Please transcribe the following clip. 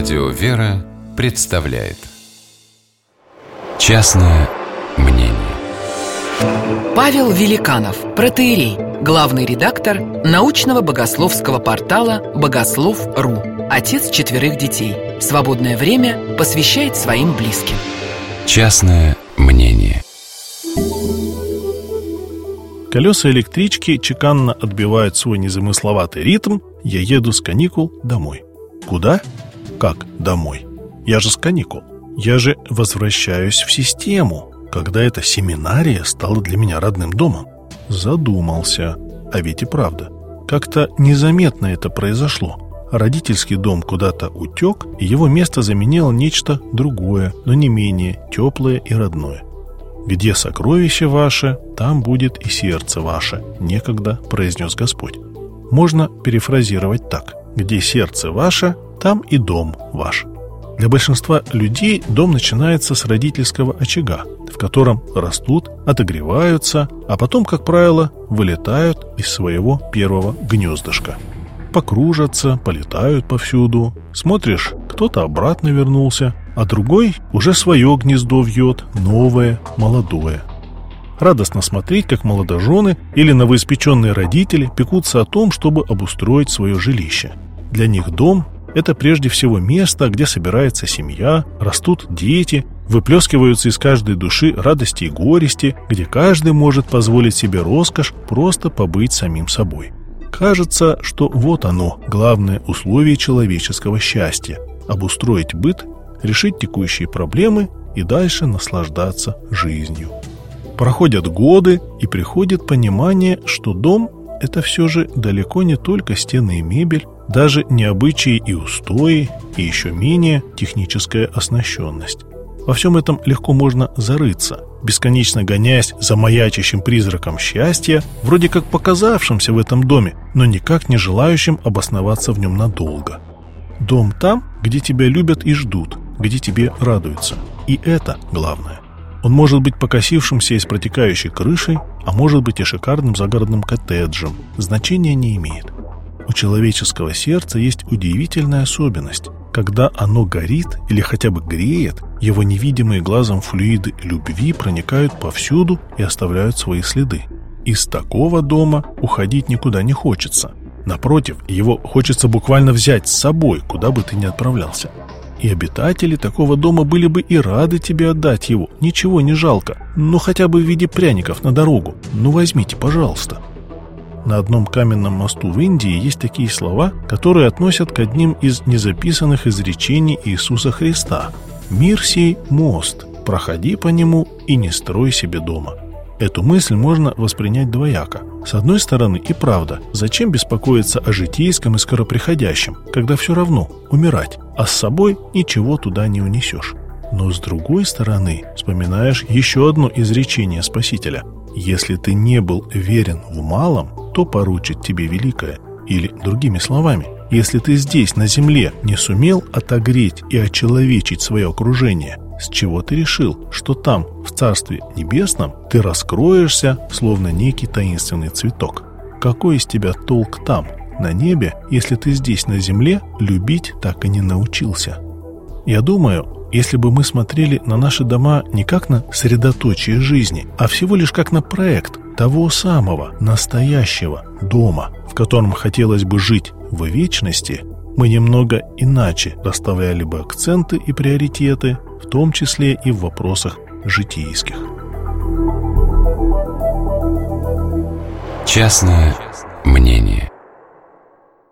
Радио «Вера» представляет Частное мнение Павел Великанов, протеерей, главный редактор научного богословского портала «Богослов.ру», отец четверых детей. Свободное время посвящает своим близким. Частное мнение Колеса электрички чеканно отбивают свой незамысловатый ритм «Я еду с каникул домой». Куда? Как домой? Я же с каникул. Я же возвращаюсь в систему, когда эта семинария стала для меня родным домом. Задумался. А ведь и правда. Как-то незаметно это произошло. Родительский дом куда-то утек, и его место заменило нечто другое, но не менее теплое и родное. «Где сокровище ваше, там будет и сердце ваше», — некогда произнес Господь. Можно перефразировать так. «Где сердце ваше, там и дом ваш». Для большинства людей дом начинается с родительского очага, в котором растут, отогреваются, а потом, как правило, вылетают из своего первого гнездышка. Покружатся, полетают повсюду. Смотришь, кто-то обратно вернулся, а другой уже свое гнездо вьет, новое, молодое. Радостно смотреть, как молодожены или новоиспеченные родители пекутся о том, чтобы обустроить свое жилище. Для них дом – это прежде всего место, где собирается семья, растут дети, выплескиваются из каждой души радости и горести, где каждый может позволить себе роскошь просто побыть самим собой. Кажется, что вот оно, главное условие человеческого счастья – обустроить быт решить текущие проблемы и дальше наслаждаться жизнью. Проходят годы, и приходит понимание, что дом – это все же далеко не только стены и мебель, даже не и устои, и еще менее техническая оснащенность. Во всем этом легко можно зарыться, бесконечно гоняясь за маячащим призраком счастья, вроде как показавшимся в этом доме, но никак не желающим обосноваться в нем надолго. Дом там, где тебя любят и ждут, где тебе радуются. И это главное. Он может быть покосившимся и с протекающей крышей, а может быть и шикарным загородным коттеджем. Значения не имеет. У человеческого сердца есть удивительная особенность. Когда оно горит или хотя бы греет, его невидимые глазом флюиды любви проникают повсюду и оставляют свои следы. Из такого дома уходить никуда не хочется. Напротив, его хочется буквально взять с собой, куда бы ты ни отправлялся. И обитатели такого дома были бы и рады тебе отдать его, ничего не жалко, ну хотя бы в виде пряников на дорогу. Ну возьмите, пожалуйста. На одном каменном мосту в Индии есть такие слова, которые относят к одним из незаписанных изречений Иисуса Христа. «Мир сей – мост, проходи по нему и не строй себе дома». Эту мысль можно воспринять двояко. С одной стороны и правда, зачем беспокоиться о житейском и скороприходящем, когда все равно умирать, а с собой ничего туда не унесешь. Но с другой стороны, вспоминаешь еще одно изречение Спасителя. «Если ты не был верен в малом, то поручит тебе великое». Или, другими словами, если ты здесь, на земле, не сумел отогреть и очеловечить свое окружение – с чего ты решил, что там, в Царстве Небесном, ты раскроешься, словно некий таинственный цветок? Какой из тебя толк там, на небе, если ты здесь, на земле, любить так и не научился? Я думаю, если бы мы смотрели на наши дома не как на средоточие жизни, а всего лишь как на проект того самого, настоящего дома, в котором хотелось бы жить в вечности, мы немного иначе расставляли бы акценты и приоритеты, в том числе и в вопросах житейских. Частное мнение